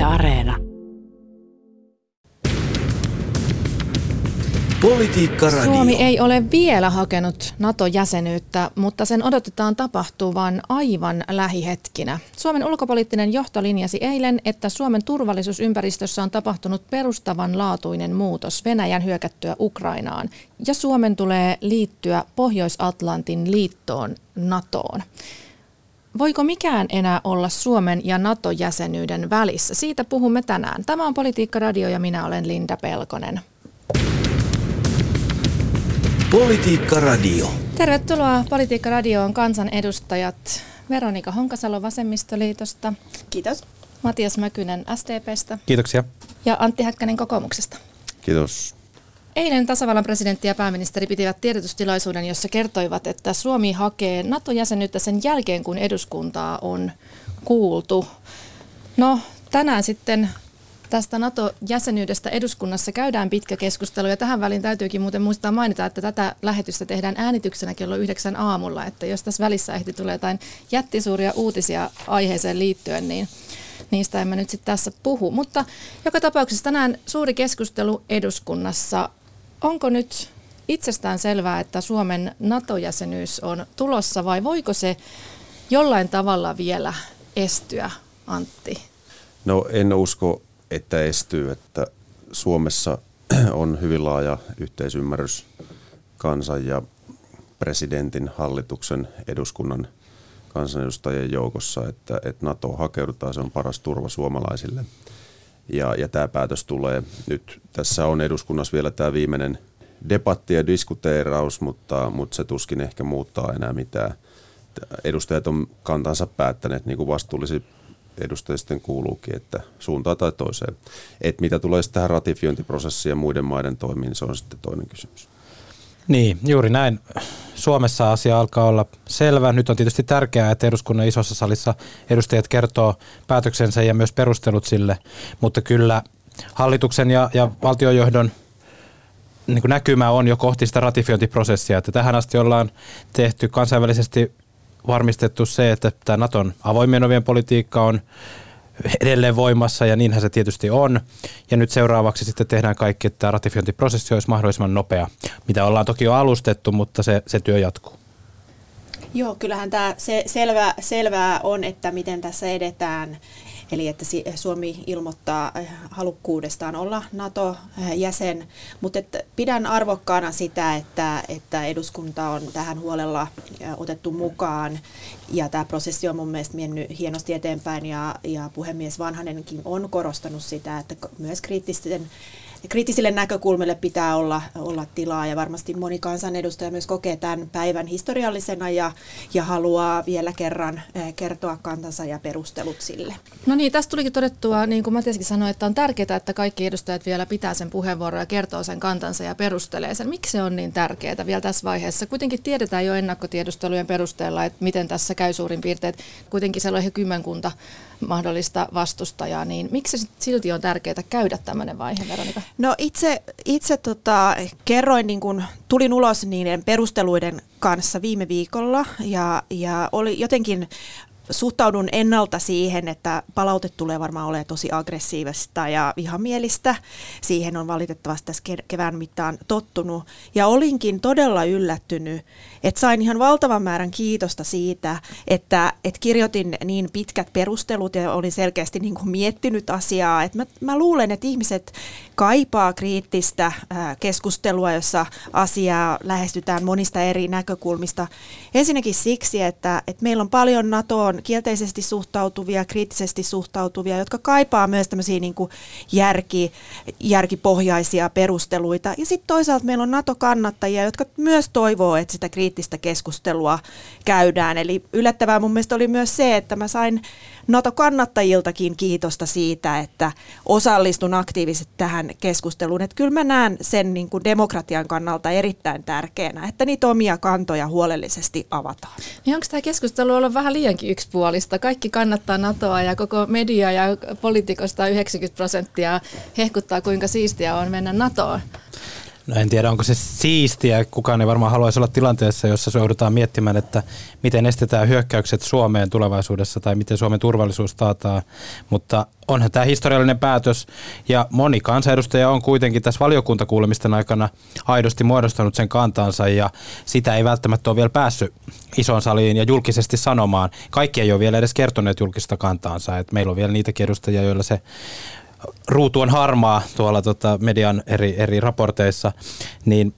Yle Areena. Politiikka Radio. Suomi ei ole vielä hakenut NATO-jäsenyyttä, mutta sen odotetaan tapahtuvan aivan lähihetkinä. Suomen ulkopoliittinen johto linjasi eilen, että Suomen turvallisuusympäristössä on tapahtunut perustavanlaatuinen muutos Venäjän hyökättyä Ukrainaan, ja Suomen tulee liittyä Pohjois-Atlantin liittoon NATOon. Voiko mikään enää olla Suomen ja NATO-jäsenyyden välissä? Siitä puhumme tänään. Tämä on Politiikka Radio ja minä olen Linda Pelkonen. Politiikka Radio. Tervetuloa Politiikka Radioon kansanedustajat Veronika Honkasalo Vasemmistoliitosta, Kiitos. Matias Mäkynen SDPstä Kiitoksia. ja Antti Häkkänen kokoomuksesta. Kiitos. Eilen tasavallan presidentti ja pääministeri pitivät tiedotustilaisuuden, jossa kertoivat, että Suomi hakee NATO-jäsenyyttä sen jälkeen, kun eduskuntaa on kuultu. No, tänään sitten tästä NATO-jäsenyydestä eduskunnassa käydään pitkä keskustelu ja tähän väliin täytyykin muuten muistaa mainita, että tätä lähetystä tehdään äänityksenä kello yhdeksän aamulla, että jos tässä välissä ehti tulee jotain jättisuuria uutisia aiheeseen liittyen, niin niistä emme nyt sitten tässä puhu. Mutta joka tapauksessa tänään suuri keskustelu eduskunnassa. Onko nyt itsestään selvää, että Suomen NATO-jäsenyys on tulossa vai voiko se jollain tavalla vielä estyä, Antti? No en usko, että estyy, että Suomessa on hyvin laaja yhteisymmärrys kansan ja presidentin, hallituksen, eduskunnan kansanedustajien joukossa, että, että NATO hakeudutaan, se on paras turva suomalaisille. Ja, ja tämä päätös tulee nyt, tässä on eduskunnassa vielä tämä viimeinen debatti ja diskuteeraus, mutta, mutta se tuskin ehkä muuttaa enää mitään. Edustajat on kantansa päättäneet, niin kuin vastuullisi edustajia sitten kuuluukin, että suuntaan tai toiseen. Et mitä tulee sitten tähän ratifiointiprosessiin ja muiden maiden toimiin, niin se on sitten toinen kysymys. Niin, juuri näin. Suomessa asia alkaa olla selvä. Nyt on tietysti tärkeää, että eduskunnan isossa salissa edustajat kertoo päätöksensä ja myös perustelut sille, mutta kyllä hallituksen ja, ja valtiojohdon niin kuin näkymä on jo kohti sitä ratifiointiprosessia, että tähän asti ollaan tehty kansainvälisesti varmistettu se, että tämä Naton avoimien ovien politiikka on edelleen voimassa ja niinhän se tietysti on. Ja nyt seuraavaksi sitten tehdään kaikki, että tämä ratifiointiprosessi olisi mahdollisimman nopea, mitä ollaan toki jo alustettu, mutta se, se työ jatkuu. Joo, kyllähän tämä se selvä, selvää on, että miten tässä edetään. Eli että Suomi ilmoittaa äh, halukkuudestaan olla NATO-jäsen, mutta että pidän arvokkaana sitä, että, että eduskunta on tähän huolella äh, otettu mukaan. Ja tämä prosessi on mun mielestä mennyt hienosti eteenpäin ja, ja puhemies Vanhanenkin on korostanut sitä, että myös kriittisten kriittisille näkökulmille pitää olla, olla tilaa ja varmasti moni kansanedustaja myös kokee tämän päivän historiallisena ja, ja haluaa vielä kerran eh, kertoa kantansa ja perustelut sille. No niin, tästä tulikin todettua, niin kuin Matiaskin sanoi, että on tärkeää, että kaikki edustajat vielä pitää sen puheenvuoron ja kertoo sen kantansa ja perustelee sen. Miksi se on niin tärkeää vielä tässä vaiheessa? Kuitenkin tiedetään jo ennakkotiedustelujen perusteella, että miten tässä käy suurin piirtein. Kuitenkin siellä on ihan kymmenkunta mahdollista vastustajaa, niin miksi silti on tärkeää käydä tämmöinen vaihe, Veronika? No itse, itse tota, kerroin, niin kun tulin ulos niiden perusteluiden kanssa viime viikolla ja, ja oli jotenkin suhtaudun ennalta siihen, että palaute tulee varmaan olemaan tosi aggressiivista ja vihamielistä. Siihen on valitettavasti tässä kevään mittaan tottunut. Ja olinkin todella yllättynyt, että sain ihan valtavan määrän kiitosta siitä, että, että kirjoitin niin pitkät perustelut ja olin selkeästi niin kuin miettinyt asiaa. Että mä, mä luulen, että ihmiset kaipaa kriittistä keskustelua, jossa asiaa lähestytään monista eri näkökulmista. Ensinnäkin siksi, että, että meillä on paljon NATOon kielteisesti suhtautuvia, kriittisesti suhtautuvia, jotka kaipaa myös tämmöisiä niin kuin järki, järkipohjaisia perusteluita. Ja sitten toisaalta meillä on NATO-kannattajia, jotka myös toivoo, että sitä kriittistä keskustelua käydään. Eli yllättävää mun mielestä oli myös se, että mä sain NATO-kannattajiltakin kiitosta siitä, että osallistun aktiivisesti tähän keskusteluun. Että kyllä mä näen sen niin kuin demokratian kannalta erittäin tärkeänä, että niitä omia kantoja huolellisesti avataan. Niin onko tämä keskustelu ollut vähän liiankin yksipuolista? Kaikki kannattaa NATOa ja koko media ja poliitikosta 90 prosenttia hehkuttaa, kuinka siistiä on mennä NATOon. No en tiedä, onko se siistiä. Kukaan ei varmaan haluaisi olla tilanteessa, jossa joudutaan miettimään, että miten estetään hyökkäykset Suomeen tulevaisuudessa tai miten Suomen turvallisuus taataan. Mutta onhan tämä historiallinen päätös ja moni kansanedustaja on kuitenkin tässä valiokuntakuulemisten aikana aidosti muodostanut sen kantansa ja sitä ei välttämättä ole vielä päässyt isoon saliin ja julkisesti sanomaan. Kaikki ei ole vielä edes kertoneet julkista kantaansa. Et meillä on vielä niitäkin edustajia, joilla se ruutu on harmaa tuolla tota median eri, eri raporteissa, niin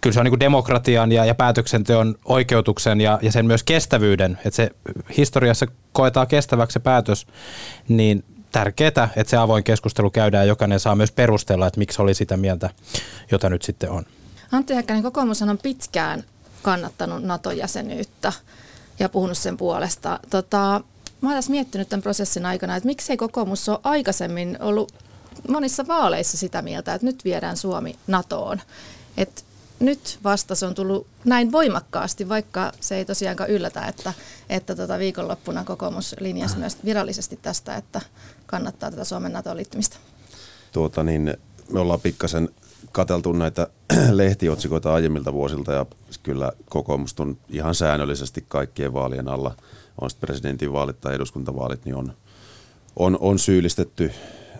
kyllä se on niin demokratian ja, ja päätöksenteon oikeutuksen ja, ja sen myös kestävyyden, että se historiassa koetaan kestäväksi se päätös, niin tärkeää, että se avoin keskustelu käydään ja jokainen saa myös perustella, että miksi oli sitä mieltä, jota nyt sitten on. Antti Häkkänen, kokoomus on pitkään kannattanut NATO-jäsenyyttä ja puhunut sen puolesta. Tota, mä olen miettinyt tämän prosessin aikana, että miksei kokoomus ole aikaisemmin ollut monissa vaaleissa sitä mieltä, että nyt viedään Suomi NATOon. Et nyt vasta se on tullut näin voimakkaasti, vaikka se ei tosiaankaan yllätä, että, että tota viikonloppuna kokoomus linjasi myös virallisesti tästä, että kannattaa tätä Suomen NATO-liittymistä. Tuota niin, me ollaan pikkasen kateltu näitä lehtiotsikoita aiemmilta vuosilta ja kyllä kokoomus on ihan säännöllisesti kaikkien vaalien alla – on sitten presidentinvaalit tai eduskuntavaalit, niin on, on, on syyllistetty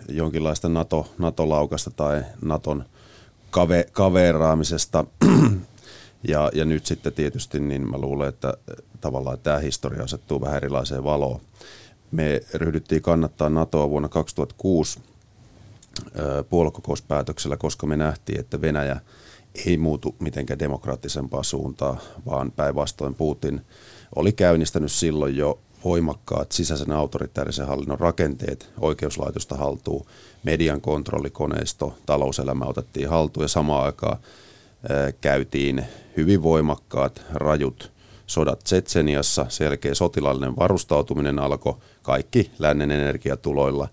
jonkinlaista NATO, NATO-laukasta tai Naton kave, kaveraamisesta. ja, ja nyt sitten tietysti niin mä luulen, että tavallaan tämä historia asettuu vähän erilaiseen valoon. Me ryhdyttiin kannattaa NATOa vuonna 2006 puoluekokouspäätöksellä, koska me nähtiin, että Venäjä ei muutu mitenkään demokraattisempaa suuntaa, vaan päinvastoin Putin – oli käynnistänyt silloin jo voimakkaat sisäisen autoritäärisen hallinnon rakenteet, oikeuslaitosta haltuun, median kontrollikoneisto, talouselämä otettiin haltuun ja samaan aikaan ää, käytiin hyvin voimakkaat, rajut sodat Tsetseniassa, selkeä sotilaallinen varustautuminen alkoi kaikki lännen energiatuloilla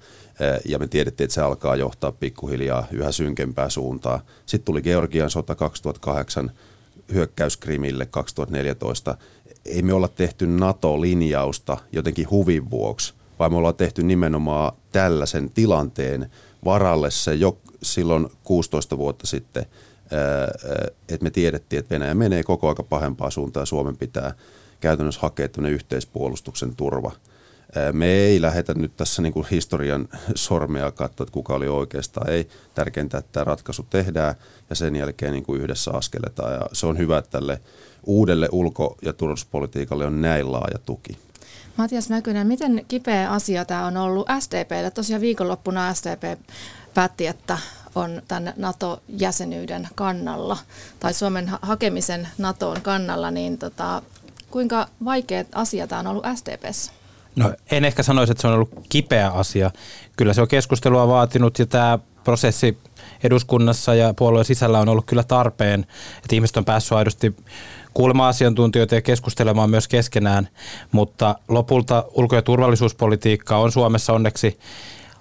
ja me tiedettiin, että se alkaa johtaa pikkuhiljaa yhä synkempää suuntaa. Sitten tuli Georgian sota 2008, hyökkäys Krimille 2014 ei me olla tehty NATO-linjausta jotenkin huvin vuoksi, vaan me ollaan tehty nimenomaan tällaisen tilanteen varalle se jo silloin 16 vuotta sitten, että me tiedettiin, että Venäjä menee koko aika pahempaa suuntaan ja Suomen pitää käytännössä hakea yhteispuolustuksen turva. Me ei lähetä nyt tässä niin kuin historian sormea katsoa, että kuka oli oikeastaan. Ei tärkeintä, että tämä ratkaisu tehdään ja sen jälkeen niin kuin yhdessä askeletaan. Ja se on hyvä, että tälle uudelle ulko- ja turvallisuuspolitiikalle on näin laaja tuki. Matias Mäkynen, miten kipeä asia tämä on ollut SDPlle? Tosiaan viikonloppuna SDP päätti, että on tämän NATO-jäsenyyden kannalla tai Suomen hakemisen NATOon kannalla, niin tota, kuinka vaikea asia tämä on ollut SDPssä? No en ehkä sanoisi, että se on ollut kipeä asia. Kyllä se on keskustelua vaatinut ja tämä prosessi eduskunnassa ja puolueen sisällä on ollut kyllä tarpeen, että ihmiset on päässyt aidosti kuulemaan asiantuntijoita ja keskustelemaan myös keskenään, mutta lopulta ulko- ja turvallisuuspolitiikka on Suomessa onneksi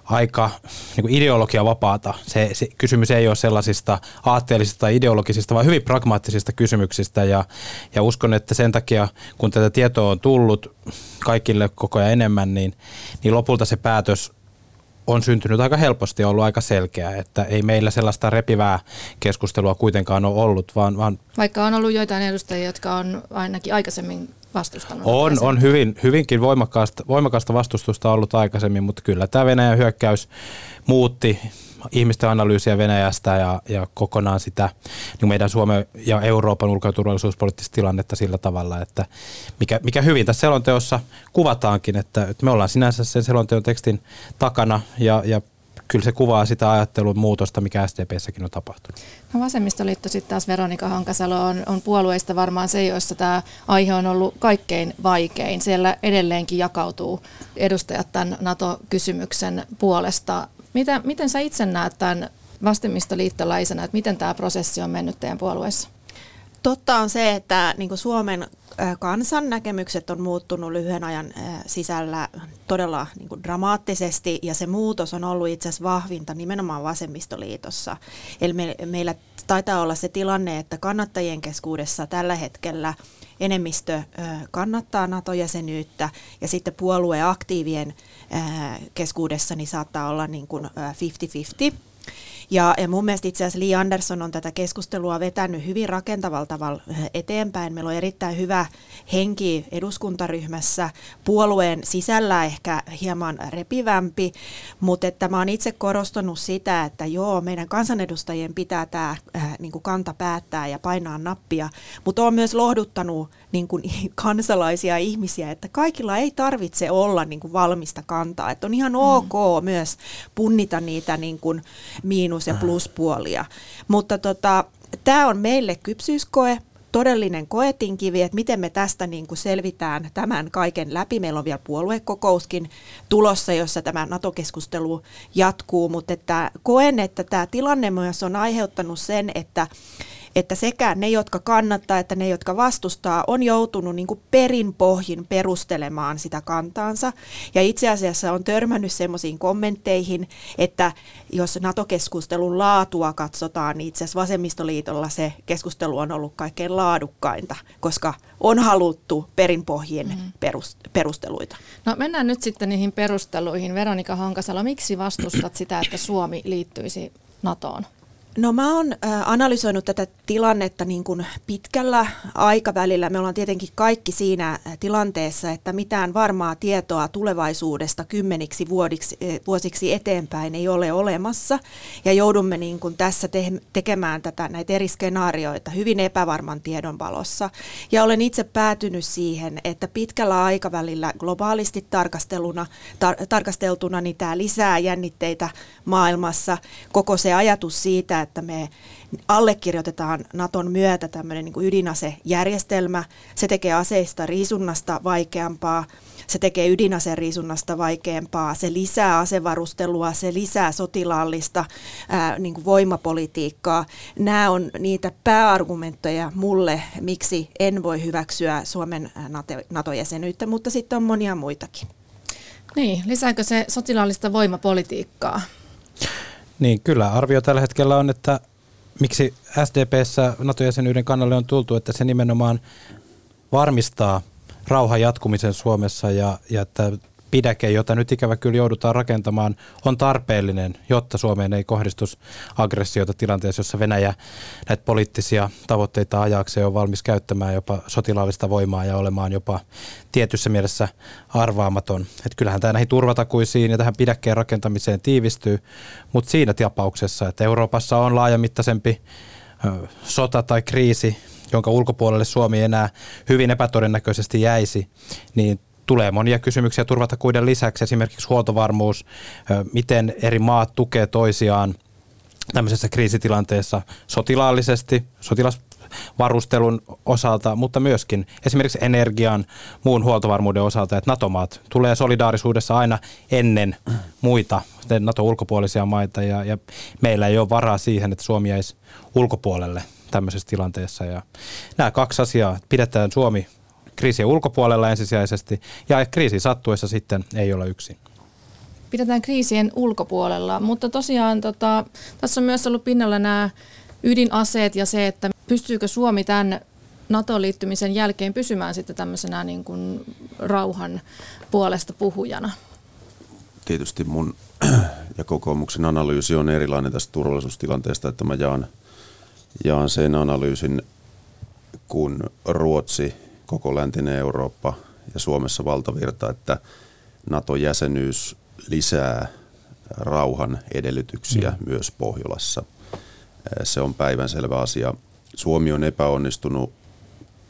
aika niin ideologia vapaata. Se, se kysymys ei ole sellaisista aatteellisista tai ideologisista, vaan hyvin pragmaattisista kysymyksistä ja, ja uskon, että sen takia, kun tätä tietoa on tullut kaikille koko ajan enemmän, niin, niin lopulta se päätös on syntynyt aika helposti ja ollut aika selkeä, että ei meillä sellaista repivää keskustelua kuitenkaan ole ollut, vaan, vaan Vaikka on ollut joitain edustajia, jotka on ainakin aikaisemmin vastustanut. On, on hyvin, hyvinkin voimakasta, voimakasta vastustusta ollut aikaisemmin, mutta kyllä tämä Venäjän hyökkäys muutti ihmisten analyysiä Venäjästä ja, ja kokonaan sitä niin meidän Suomen ja Euroopan ulko- ja turvallisuuspoliittista tilannetta sillä tavalla, että mikä, mikä hyvin tässä selonteossa kuvataankin, että, että me ollaan sinänsä sen selonteon tekstin takana ja, ja kyllä se kuvaa sitä ajattelun muutosta, mikä SDPssäkin on tapahtunut. No vasemmistoliitto sitten taas Veronika Hankasalo on, on puolueista varmaan se, joissa tämä aihe on ollut kaikkein vaikein. Siellä edelleenkin jakautuu edustajat tämän NATO-kysymyksen puolesta. Mitä, miten sä itse näet tämän vasemmistoliittolaisena, että miten tämä prosessi on mennyt teidän puolueessa? Totta on se, että niin Suomen kansan näkemykset on muuttunut lyhyen ajan sisällä todella niin kuin dramaattisesti ja se muutos on ollut itse asiassa vahvinta nimenomaan vasemmistoliitossa. Eli me, meillä taitaa olla se tilanne, että kannattajien keskuudessa tällä hetkellä enemmistö kannattaa NATO-jäsenyyttä ja sitten puolueaktiivien keskuudessa niin saattaa olla niin kuin 50-50. Ja, ja mun mielestä itse asiassa Li Andersson on tätä keskustelua vetänyt hyvin rakentavalla tavalla eteenpäin. Meillä on erittäin hyvä henki eduskuntaryhmässä, puolueen sisällä ehkä hieman repivämpi, mutta että mä oon itse korostanut sitä, että joo, meidän kansanedustajien pitää tämä äh, niin kanta päättää ja painaa nappia, mutta on myös lohduttanut niin kuin kansalaisia ihmisiä, että kaikilla ei tarvitse olla niin kuin valmista kantaa. Että on ihan mm. ok myös punnita niitä niin kuin miinus- ja pluspuolia. Mutta tota, tämä on meille kypsyyskoe, todellinen koetinkivi, että miten me tästä niin kuin selvitään tämän kaiken läpi. Meillä on vielä puoluekokouskin tulossa, jossa tämä NATO-keskustelu jatkuu, mutta että koen, että tämä tilanne myös on aiheuttanut sen, että että sekä ne, jotka kannattaa, että ne, jotka vastustaa, on joutunut niin kuin perin pohjin perustelemaan sitä kantaansa. Ja itse asiassa on törmännyt semmoisiin kommentteihin, että jos NATO-keskustelun laatua katsotaan, niin itse asiassa vasemmistoliitolla se keskustelu on ollut kaikkein laadukkainta, koska on haluttu perinpohjien mm. perusteluita. No mennään nyt sitten niihin perusteluihin. Veronika Honkasalo, miksi vastustat sitä, että Suomi liittyisi NATOon? No mä oon analysoinut tätä tilannetta niin kuin pitkällä aikavälillä. Me ollaan tietenkin kaikki siinä tilanteessa, että mitään varmaa tietoa tulevaisuudesta kymmeniksi vuodiksi, vuosiksi eteenpäin ei ole olemassa. Ja joudumme niin kuin tässä te- tekemään tätä, näitä eri skenaarioita hyvin epävarman tiedon valossa. Ja olen itse päätynyt siihen, että pitkällä aikavälillä globaalisti tarkasteluna, tar- tarkasteltuna niin tämä lisää jännitteitä maailmassa. Koko se ajatus siitä, että me allekirjoitetaan Naton myötä tämmöinen niin ydinasejärjestelmä. Se tekee aseista riisunnasta vaikeampaa, se tekee ydinaseriisunnasta vaikeampaa, se lisää asevarustelua, se lisää sotilaallista ää, niin kuin voimapolitiikkaa. Nämä on niitä pääargumentteja mulle, miksi en voi hyväksyä Suomen NATO-jäsenyyttä, mutta sitten on monia muitakin. Niin, lisääkö se sotilaallista voimapolitiikkaa? Niin kyllä, arvio tällä hetkellä on, että miksi SDPssä NATO-jäsenyyden kannalle on tultu, että se nimenomaan varmistaa rauhan jatkumisen Suomessa ja, ja että pidäke, jota nyt ikävä kyllä joudutaan rakentamaan, on tarpeellinen, jotta Suomeen ei kohdistus aggressiota tilanteessa, jossa Venäjä näitä poliittisia tavoitteita ajakseen on valmis käyttämään jopa sotilaallista voimaa ja olemaan jopa tietyssä mielessä arvaamaton. Että kyllähän tämä näihin turvatakuisiin ja tähän pidäkkeen rakentamiseen tiivistyy, mutta siinä tapauksessa, että Euroopassa on laajamittaisempi sota tai kriisi, jonka ulkopuolelle Suomi enää hyvin epätodennäköisesti jäisi, niin tulee monia kysymyksiä turvatakuiden lisäksi, esimerkiksi huoltovarmuus, miten eri maat tukee toisiaan tämmöisessä kriisitilanteessa sotilaallisesti, sotilasvarustelun osalta, mutta myöskin esimerkiksi energian, muun huoltovarmuuden osalta, että NATO-maat tulee solidaarisuudessa aina ennen muita NATO-ulkopuolisia maita ja, ja meillä ei ole varaa siihen, että Suomi jäisi ulkopuolelle tämmöisessä tilanteessa. Ja nämä kaksi asiaa, pidetään Suomi kriisien ulkopuolella ensisijaisesti ja kriisi sattuessa sitten ei ole yksin pidetään kriisien ulkopuolella. Mutta tosiaan tota, tässä on myös ollut pinnalla nämä ydinaseet ja se, että pystyykö Suomi tämän NATO-liittymisen jälkeen pysymään sitten tämmöisenä niin kuin rauhan puolesta puhujana? Tietysti mun ja kokoomuksen analyysi on erilainen tästä turvallisuustilanteesta, että mä jaan, jaan sen analyysin, kun Ruotsi koko läntinen Eurooppa ja Suomessa valtavirta, että NATO-jäsenyys lisää rauhan edellytyksiä mm. myös Pohjolassa. Se on päivänselvä asia. Suomi on epäonnistunut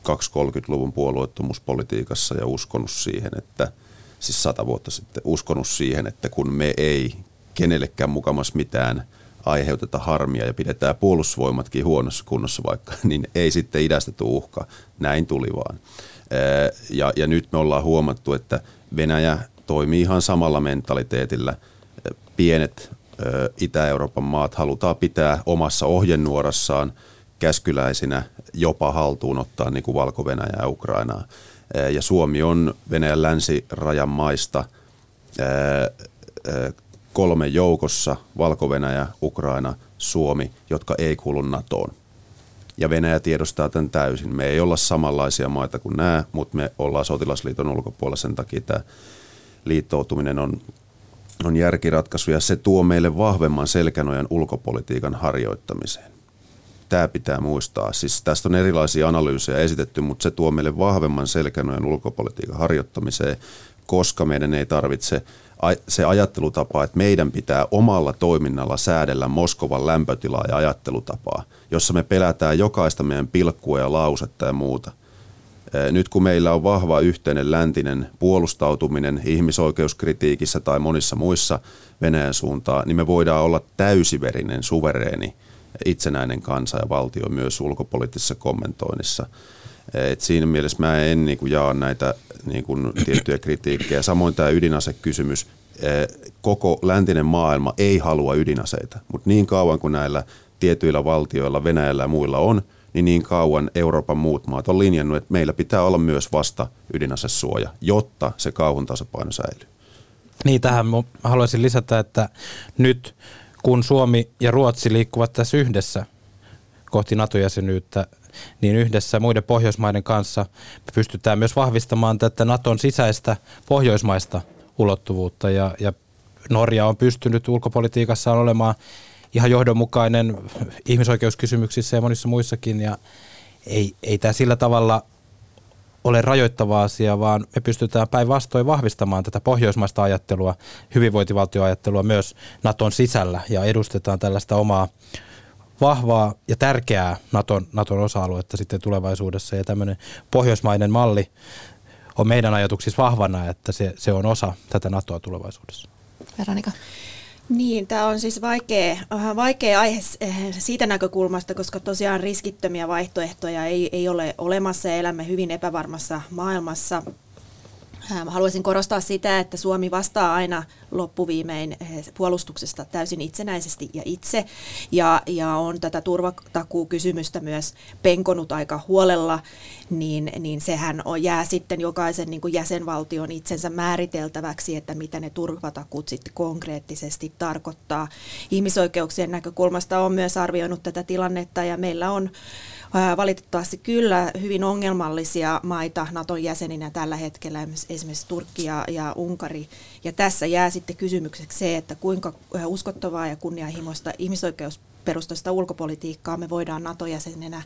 230-luvun puolueettomuuspolitiikassa ja uskonut siihen, että siis sata vuotta sitten uskonut siihen, että kun me ei kenellekään mukamas mitään aiheuteta harmia ja pidetään puolustusvoimatkin huonossa kunnossa vaikka, niin ei sitten idästä tule uhka. Näin tuli vaan. Ja, ja nyt me ollaan huomattu, että Venäjä toimii ihan samalla mentaliteetillä. Pienet Itä-Euroopan maat halutaan pitää omassa ohjenuorassaan käskyläisinä jopa haltuun ottaa niin kuin Valko-Venäjä ja Ukrainaa. Ja Suomi on Venäjän länsirajan maista kolme joukossa, Valko-Venäjä, Ukraina, Suomi, jotka ei kuulu NATOon. Ja Venäjä tiedostaa tämän täysin. Me ei olla samanlaisia maita kuin nämä, mutta me ollaan sotilasliiton ulkopuolella sen takia tämä liittoutuminen on on järkiratkaisu ja se tuo meille vahvemman selkänojan ulkopolitiikan harjoittamiseen. Tämä pitää muistaa. Siis tästä on erilaisia analyysejä esitetty, mutta se tuo meille vahvemman selkänojan ulkopolitiikan harjoittamiseen, koska meidän ei tarvitse se ajattelutapa, että meidän pitää omalla toiminnalla säädellä Moskovan lämpötilaa ja ajattelutapaa, jossa me pelätään jokaista meidän pilkkua ja lausetta ja muuta – nyt kun meillä on vahva yhteinen läntinen puolustautuminen ihmisoikeuskritiikissä tai monissa muissa Venäjän suuntaan, niin me voidaan olla täysiverinen, suvereeni, itsenäinen kansa ja valtio myös ulkopoliittisessa kommentoinnissa. Et siinä mielessä mä en niin kuin, jaa näitä niin kuin, tiettyjä kritiikkejä. Samoin tämä ydinasekysymys. Koko läntinen maailma ei halua ydinaseita, mutta niin kauan kuin näillä tietyillä valtioilla, Venäjällä ja muilla on – niin niin kauan Euroopan muut maat on linjannut, että meillä pitää olla myös vasta ydinasesuoja, jotta se kauhun tasapaino säilyy. Niin, tähän haluaisin lisätä, että nyt kun Suomi ja Ruotsi liikkuvat tässä yhdessä kohti NATO-jäsenyyttä, niin yhdessä muiden Pohjoismaiden kanssa me pystytään myös vahvistamaan tätä Naton sisäistä pohjoismaista ulottuvuutta. Ja, ja Norja on pystynyt ulkopolitiikassaan olemaan ihan johdonmukainen ihmisoikeuskysymyksissä ja monissa muissakin. Ja ei, ei tämä sillä tavalla ole rajoittava asia, vaan me pystytään päinvastoin vahvistamaan tätä pohjoismaista ajattelua, hyvinvointivaltioajattelua myös Naton sisällä ja edustetaan tällaista omaa vahvaa ja tärkeää Naton, Naton osa-aluetta sitten tulevaisuudessa ja tämmöinen pohjoismainen malli on meidän ajatuksissa vahvana, että se, se on osa tätä NATOa tulevaisuudessa. Veronika. Niin, tämä on siis vaikea, äh, vaikea aihe eh, siitä näkökulmasta, koska tosiaan riskittömiä vaihtoehtoja ei, ei ole olemassa ja elämme hyvin epävarmassa maailmassa. Haluaisin korostaa sitä, että Suomi vastaa aina loppuviimein eh, puolustuksesta täysin itsenäisesti ja itse, ja, ja on tätä turvatakuukysymystä myös penkonut aika huolella, niin, niin sehän on, jää sitten jokaisen niin kuin jäsenvaltion itsensä määriteltäväksi, että mitä ne turvatakuut sitten konkreettisesti tarkoittaa. Ihmisoikeuksien näkökulmasta on myös arvioinut tätä tilannetta, ja meillä on valitettavasti kyllä hyvin ongelmallisia maita Naton jäseninä tällä hetkellä, Turkki ja, ja Unkari. Ja tässä jää sitten kysymykseksi se, että kuinka uskottavaa ja kunnianhimoista ihmisoikeus perustaista ulkopolitiikkaa me voidaan NATO-jäsenenä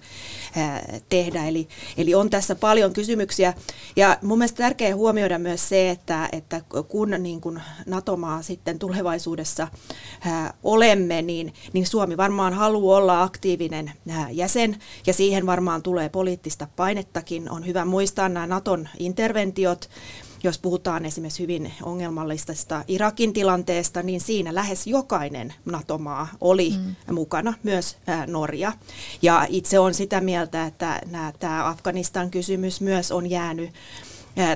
tehdä. Eli, eli on tässä paljon kysymyksiä. Ja mun mielestä tärkeää huomioida myös se, että, että kun niin kuin NATO-maa sitten tulevaisuudessa olemme, niin, niin Suomi varmaan haluaa olla aktiivinen jäsen ja siihen varmaan tulee poliittista painettakin. On hyvä muistaa nämä Naton interventiot jos puhutaan esimerkiksi hyvin ongelmallisesta Irakin tilanteesta, niin siinä lähes jokainen NATO-maa oli mm. mukana, myös Norja. Ja itse on sitä mieltä, että tämä Afganistan-kysymys myös on jäänyt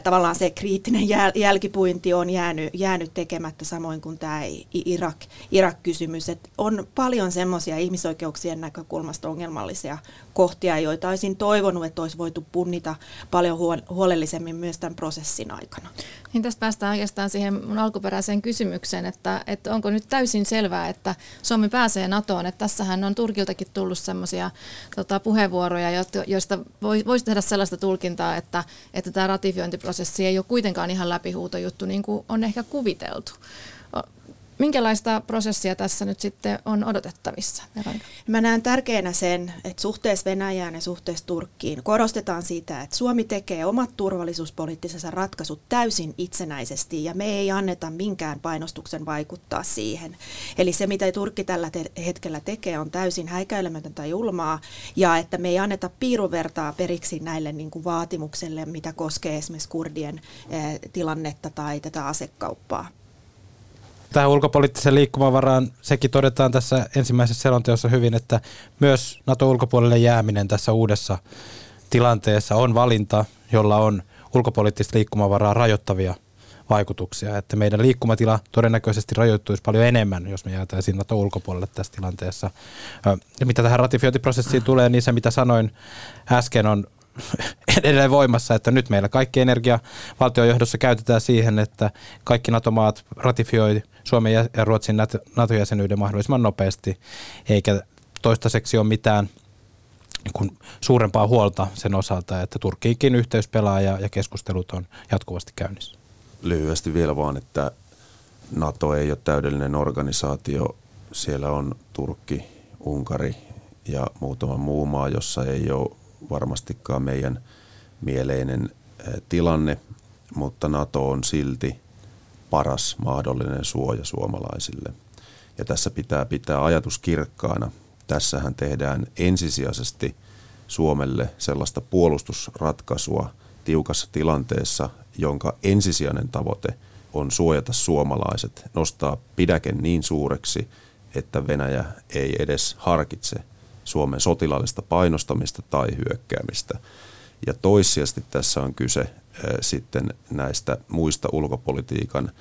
tavallaan se kriittinen jäl, jälkipuinti on jäänyt, jäänyt tekemättä, samoin kuin tämä Irak, Irak-kysymys. Et on paljon semmoisia ihmisoikeuksien näkökulmasta ongelmallisia kohtia, joita olisin toivonut, että olisi voitu punnita paljon huolellisemmin myös tämän prosessin aikana. Niin tästä päästään oikeastaan siihen mun alkuperäiseen kysymykseen, että, että onko nyt täysin selvää, että Suomi pääsee NATOon. Että tässähän on Turkiltakin tullut semmoisia tota, puheenvuoroja, joista voisi tehdä sellaista tulkintaa, että, että tämä ratifiointiprosessi ei ole kuitenkaan ihan läpihuutojuttu niin kuin on ehkä kuviteltu. Minkälaista prosessia tässä nyt sitten on odotettavissa? Mä näen tärkeänä sen, että suhteessa Venäjään ja suhteessa Turkkiin korostetaan sitä, että Suomi tekee omat turvallisuuspoliittisensa ratkaisut täysin itsenäisesti ja me ei anneta minkään painostuksen vaikuttaa siihen. Eli se, mitä Turkki tällä hetkellä tekee, on täysin häikäilemätöntä julmaa ja että me ei anneta piiruvertaa periksi näille niin kuin mitä koskee esimerkiksi kurdien eh, tilannetta tai tätä asekauppaa tähän ulkopoliittiseen liikkumavaraan sekin todetaan tässä ensimmäisessä selonteossa hyvin, että myös NATO-ulkopuolelle jääminen tässä uudessa tilanteessa on valinta, jolla on ulkopoliittista liikkumavaraa rajoittavia vaikutuksia. Että meidän liikkumatila todennäköisesti rajoittuisi paljon enemmän, jos me jäätäisiin NATO ulkopuolelle tässä tilanteessa. Ja mitä tähän ratifiointiprosessiin tulee, niin se mitä sanoin äsken on edelleen voimassa, että nyt meillä kaikki energia valtiojohdossa käytetään siihen, että kaikki NATO-maat ratifioi Suomen ja Ruotsin NATO-jäsenyyden mahdollisimman nopeasti, eikä toistaiseksi ole mitään niin suurempaa huolta sen osalta, että Turkkiinkin yhteys pelaa ja, ja keskustelut on jatkuvasti käynnissä. Lyhyesti vielä vaan, että NATO ei ole täydellinen organisaatio. Siellä on Turkki, Unkari ja muutama muu maa, jossa ei ole varmastikaan meidän mieleinen tilanne, mutta NATO on silti paras mahdollinen suoja suomalaisille. Ja tässä pitää pitää ajatus kirkkaana. Tässähän tehdään ensisijaisesti Suomelle sellaista puolustusratkaisua tiukassa tilanteessa, jonka ensisijainen tavoite on suojata suomalaiset, nostaa pidäke niin suureksi, että Venäjä ei edes harkitse Suomen sotilaallista painostamista tai hyökkäämistä. Ja toissijasti tässä on kyse sitten näistä muista ulkopolitiikan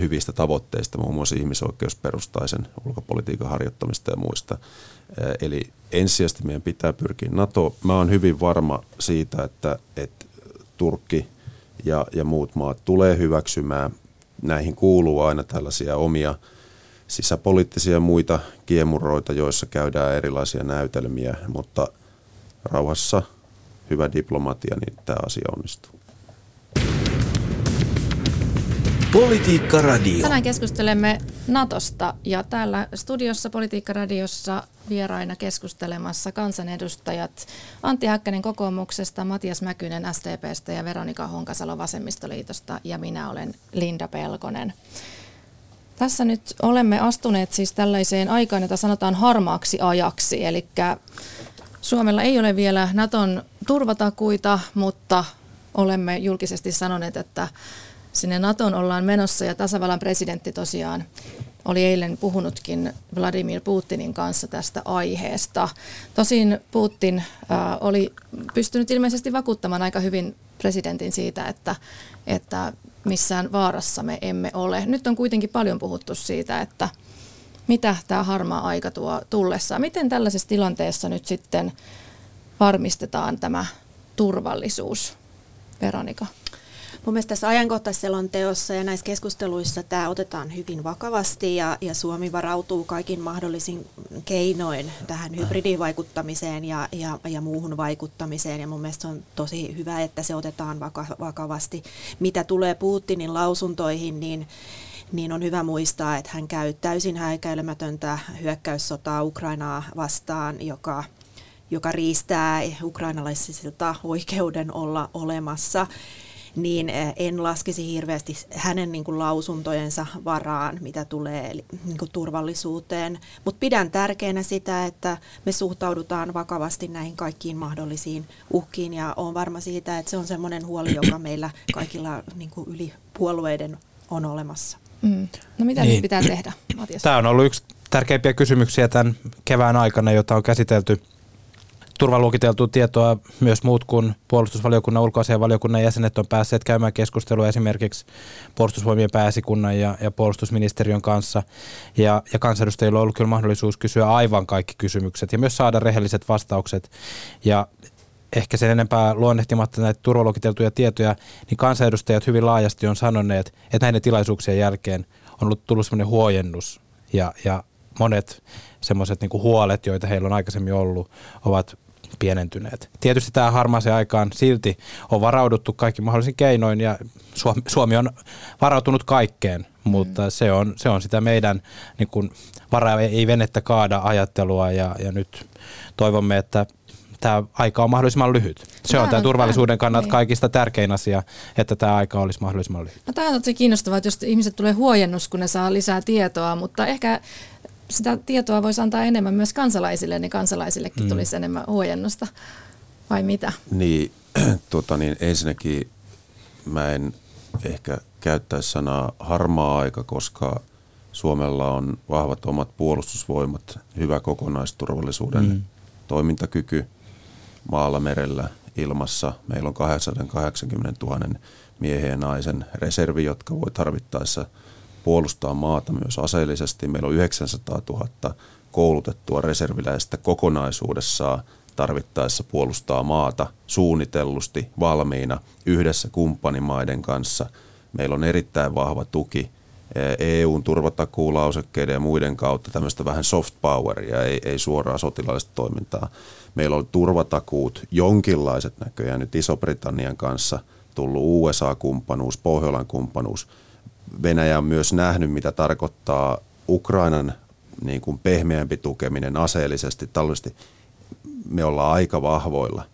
hyvistä tavoitteista, muun muassa ihmisoikeusperustaisen ulkopolitiikan harjoittamista ja muista. Eli ensisijaisesti meidän pitää pyrkiä NATO. Mä oon hyvin varma siitä, että, että Turkki ja, ja muut maat tulee hyväksymään. Näihin kuuluu aina tällaisia omia sisäpoliittisia ja muita kiemuroita, joissa käydään erilaisia näytelmiä, mutta rauhassa hyvä diplomatia, niin tämä asia onnistuu. Politiikka Radio. Tänään keskustelemme Natosta ja täällä studiossa Politiikka Radiossa vieraina keskustelemassa kansanedustajat Antti Häkkänen kokoomuksesta, Matias Mäkynen STPstä ja Veronika Honkasalo Vasemmistoliitosta ja minä olen Linda Pelkonen. Tässä nyt olemme astuneet siis tällaiseen aikaan, jota sanotaan harmaaksi ajaksi, eli Suomella ei ole vielä Naton turvatakuita, mutta olemme julkisesti sanoneet, että sinne Naton ollaan menossa ja tasavallan presidentti tosiaan oli eilen puhunutkin Vladimir Putinin kanssa tästä aiheesta. Tosin Putin äh, oli pystynyt ilmeisesti vakuuttamaan aika hyvin presidentin siitä, että, että missään vaarassa me emme ole. Nyt on kuitenkin paljon puhuttu siitä, että mitä tämä harmaa aika tuo tullessaan. Miten tällaisessa tilanteessa nyt sitten varmistetaan tämä turvallisuus? Veronika. Mun mielestä tässä ajankohtaisselonteossa ja näissä keskusteluissa tämä otetaan hyvin vakavasti ja, ja Suomi varautuu kaikin mahdollisin keinoin tähän hybridivaikuttamiseen ja, ja, ja muuhun vaikuttamiseen. Ja mun mielestä on tosi hyvä, että se otetaan vaka, vakavasti. Mitä tulee Putinin lausuntoihin, niin niin on hyvä muistaa, että hän käy täysin häikäilemätöntä hyökkäyssotaa Ukrainaa vastaan, joka, joka riistää ukrainalaisilta oikeuden olla olemassa niin eh, en laskisi hirveästi hänen niin kuin lausuntojensa varaan, mitä tulee niin kuin turvallisuuteen. Mutta pidän tärkeänä sitä, että me suhtaudutaan vakavasti näihin kaikkiin mahdollisiin uhkiin ja olen varma siitä, että se on semmoinen huoli, joka meillä kaikilla niin kuin yli puolueiden on olemassa. Mm. No mitä niin. nyt pitää tehdä, Matias? Tämä on ollut yksi tärkeimpiä kysymyksiä tämän kevään aikana, jota on käsitelty – turvaluokiteltua tietoa myös muut kuin puolustusvaliokunnan, ulkoasianvaliokunnan jäsenet on päässeet käymään keskustelua esimerkiksi puolustusvoimien pääsikunnan ja, ja puolustusministeriön kanssa. Ja, ja kansanedustajilla on ollut kyllä mahdollisuus kysyä aivan kaikki kysymykset ja myös saada rehelliset vastaukset. Ja ehkä sen enempää luonnehtimatta näitä turvaluokiteltuja tietoja, niin kansanedustajat hyvin laajasti on sanoneet, että näiden tilaisuuksien jälkeen on ollut tullut sellainen huojennus ja, ja monet semmoiset niin huolet, joita heillä on aikaisemmin ollut, ovat pienentyneet. Tietysti tämä harmaaseen aikaan silti on varauduttu kaikki mahdollisin keinoin ja Suomi, Suomi on varautunut kaikkeen, mutta mm. se, on, se on sitä meidän niin kuin, vara ei venettä kaada ajattelua ja, ja nyt toivomme, että tämä aika on mahdollisimman lyhyt. Se on tämä turvallisuuden kannalta niin. kaikista tärkein asia, että tämä aika olisi mahdollisimman lyhyt. No, tämä on tosi kiinnostavaa, että jos ihmiset tulee huojennus, kun ne saa lisää tietoa, mutta ehkä sitä tietoa voisi antaa enemmän myös kansalaisille, niin kansalaisillekin mm. tulisi enemmän huojennusta, vai mitä? Niin, tota niin, ensinnäkin mä en ehkä käyttäisi sanaa harmaa aika, koska Suomella on vahvat omat puolustusvoimat, hyvä kokonaisturvallisuuden mm. toimintakyky maalla, merellä, ilmassa. Meillä on 880 000 miehen ja naisen reservi, jotka voi tarvittaessa – puolustaa maata myös aseellisesti. Meillä on 900 000 koulutettua reserviläistä kokonaisuudessaan tarvittaessa puolustaa maata suunnitellusti valmiina yhdessä kumppanimaiden kanssa. Meillä on erittäin vahva tuki EUn turvatakuulausekkeiden ja muiden kautta tämmöistä vähän soft poweria, ei, ei suoraa sotilaallista toimintaa. Meillä on turvatakuut, jonkinlaiset näköjään nyt Iso-Britannian kanssa tullut USA-kumppanuus, Pohjolan kumppanuus – Venäjä on myös nähnyt, mitä tarkoittaa Ukrainan niin kuin pehmeämpi tukeminen aseellisesti, taloudellisesti. Me ollaan aika vahvoilla.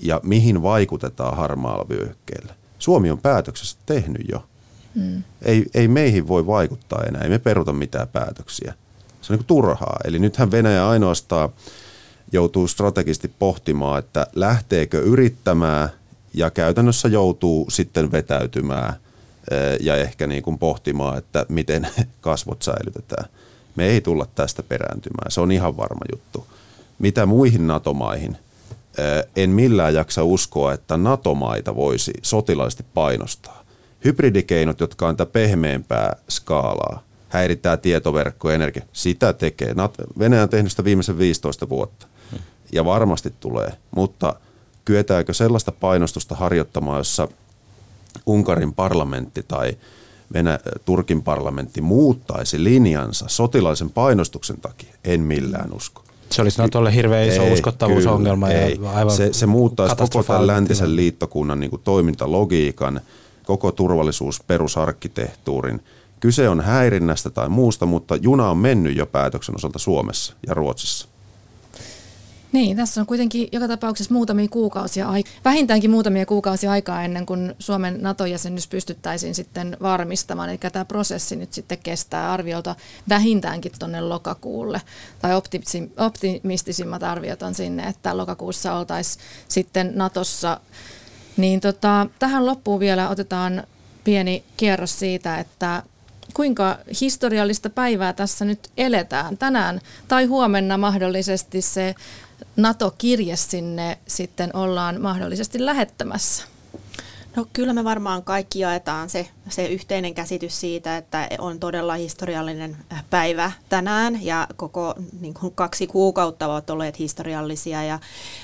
Ja mihin vaikutetaan harmaalla vyöhykkeellä? Suomi on päätöksessä tehnyt jo. Mm. Ei, ei meihin voi vaikuttaa enää, ei me peruta mitään päätöksiä. Se on niin kuin turhaa. Eli nythän Venäjä ainoastaan joutuu strategisesti pohtimaan, että lähteekö yrittämään ja käytännössä joutuu sitten vetäytymään ja ehkä niin kuin pohtimaan, että miten kasvot säilytetään. Me ei tulla tästä perääntymään, se on ihan varma juttu. Mitä muihin NATO-maihin? En millään jaksa uskoa, että NATO-maita voisi sotilaisesti painostaa. Hybridikeinot, jotka on tätä pehmeämpää skaalaa, häiritää tietoverkkoja, energia. Sitä tekee. Venäjä on tehnyt sitä viimeisen 15 vuotta ja varmasti tulee, mutta kyetäänkö sellaista painostusta harjoittamaan, jossa Unkarin parlamentti tai Venä, Turkin parlamentti muuttaisi linjansa sotilaisen painostuksen takia? En millään usko. Se olisi Natolle hirveän iso ei, uskottavuusongelma. Kyllä, ei. Ja aivan se, se muuttaisi koko tämän läntisen liittokunnan niin kuin toimintalogiikan, koko turvallisuusperusarkkitehtuurin – Kyse on häirinnästä tai muusta, mutta juna on mennyt jo päätöksen osalta Suomessa ja Ruotsissa. Niin, tässä on kuitenkin joka tapauksessa muutamia kuukausia, vähintäänkin muutamia kuukausia aikaa ennen kuin Suomen NATO-jäsenyys pystyttäisiin sitten varmistamaan. Eli tämä prosessi nyt sitten kestää arviolta vähintäänkin tuonne lokakuulle. Tai optimistisimmat arviot on sinne, että lokakuussa oltaisiin sitten Natossa. Niin tota, tähän loppuun vielä otetaan pieni kierros siitä, että kuinka historiallista päivää tässä nyt eletään tänään tai huomenna mahdollisesti se NATO-kirje sinne sitten ollaan mahdollisesti lähettämässä? No kyllä me varmaan kaikki jaetaan se, se yhteinen käsitys siitä, että on todella historiallinen päivä tänään ja koko niin kuin kaksi kuukautta ovat olleet historiallisia ja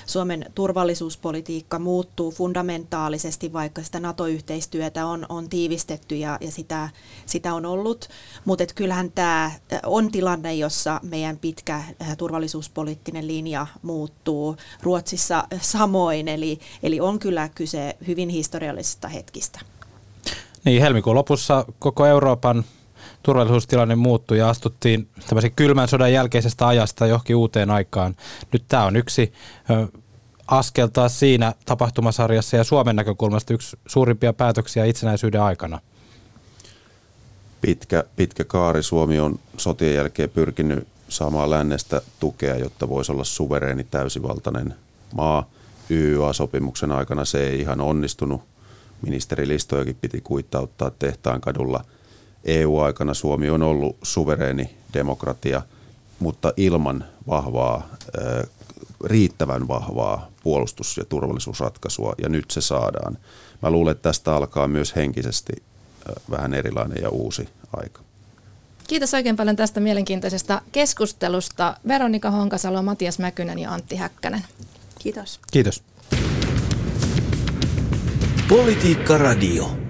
Suomen turvallisuuspolitiikka muuttuu fundamentaalisesti, vaikka sitä NATO-yhteistyötä on, on tiivistetty ja, ja sitä, sitä on ollut. Mutta kyllähän tämä on tilanne, jossa meidän pitkä turvallisuuspoliittinen linja muuttuu. Ruotsissa samoin, eli, eli on kyllä kyse hyvin historiallisesta hetkistä. Niin, helmikuun lopussa koko Euroopan turvallisuustilanne muuttui ja astuttiin tämmöisen kylmän sodan jälkeisestä ajasta johonkin uuteen aikaan. Nyt tämä on yksi askel taas siinä tapahtumasarjassa ja Suomen näkökulmasta yksi suurimpia päätöksiä itsenäisyyden aikana. Pitkä, pitkä kaari. Suomi on sotien jälkeen pyrkinyt saamaan lännestä tukea, jotta voisi olla suvereeni täysivaltainen maa. YYA-sopimuksen aikana se ei ihan onnistunut ministerilistojakin piti kuittauttaa tehtaan kadulla. EU-aikana Suomi on ollut suvereeni demokratia, mutta ilman vahvaa, riittävän vahvaa puolustus- ja turvallisuusratkaisua, ja nyt se saadaan. Mä luulen, että tästä alkaa myös henkisesti vähän erilainen ja uusi aika. Kiitos oikein paljon tästä mielenkiintoisesta keskustelusta. Veronika Honkasalo, Matias Mäkynen ja Antti Häkkänen. Kiitos. Kiitos. Politiikka Radio.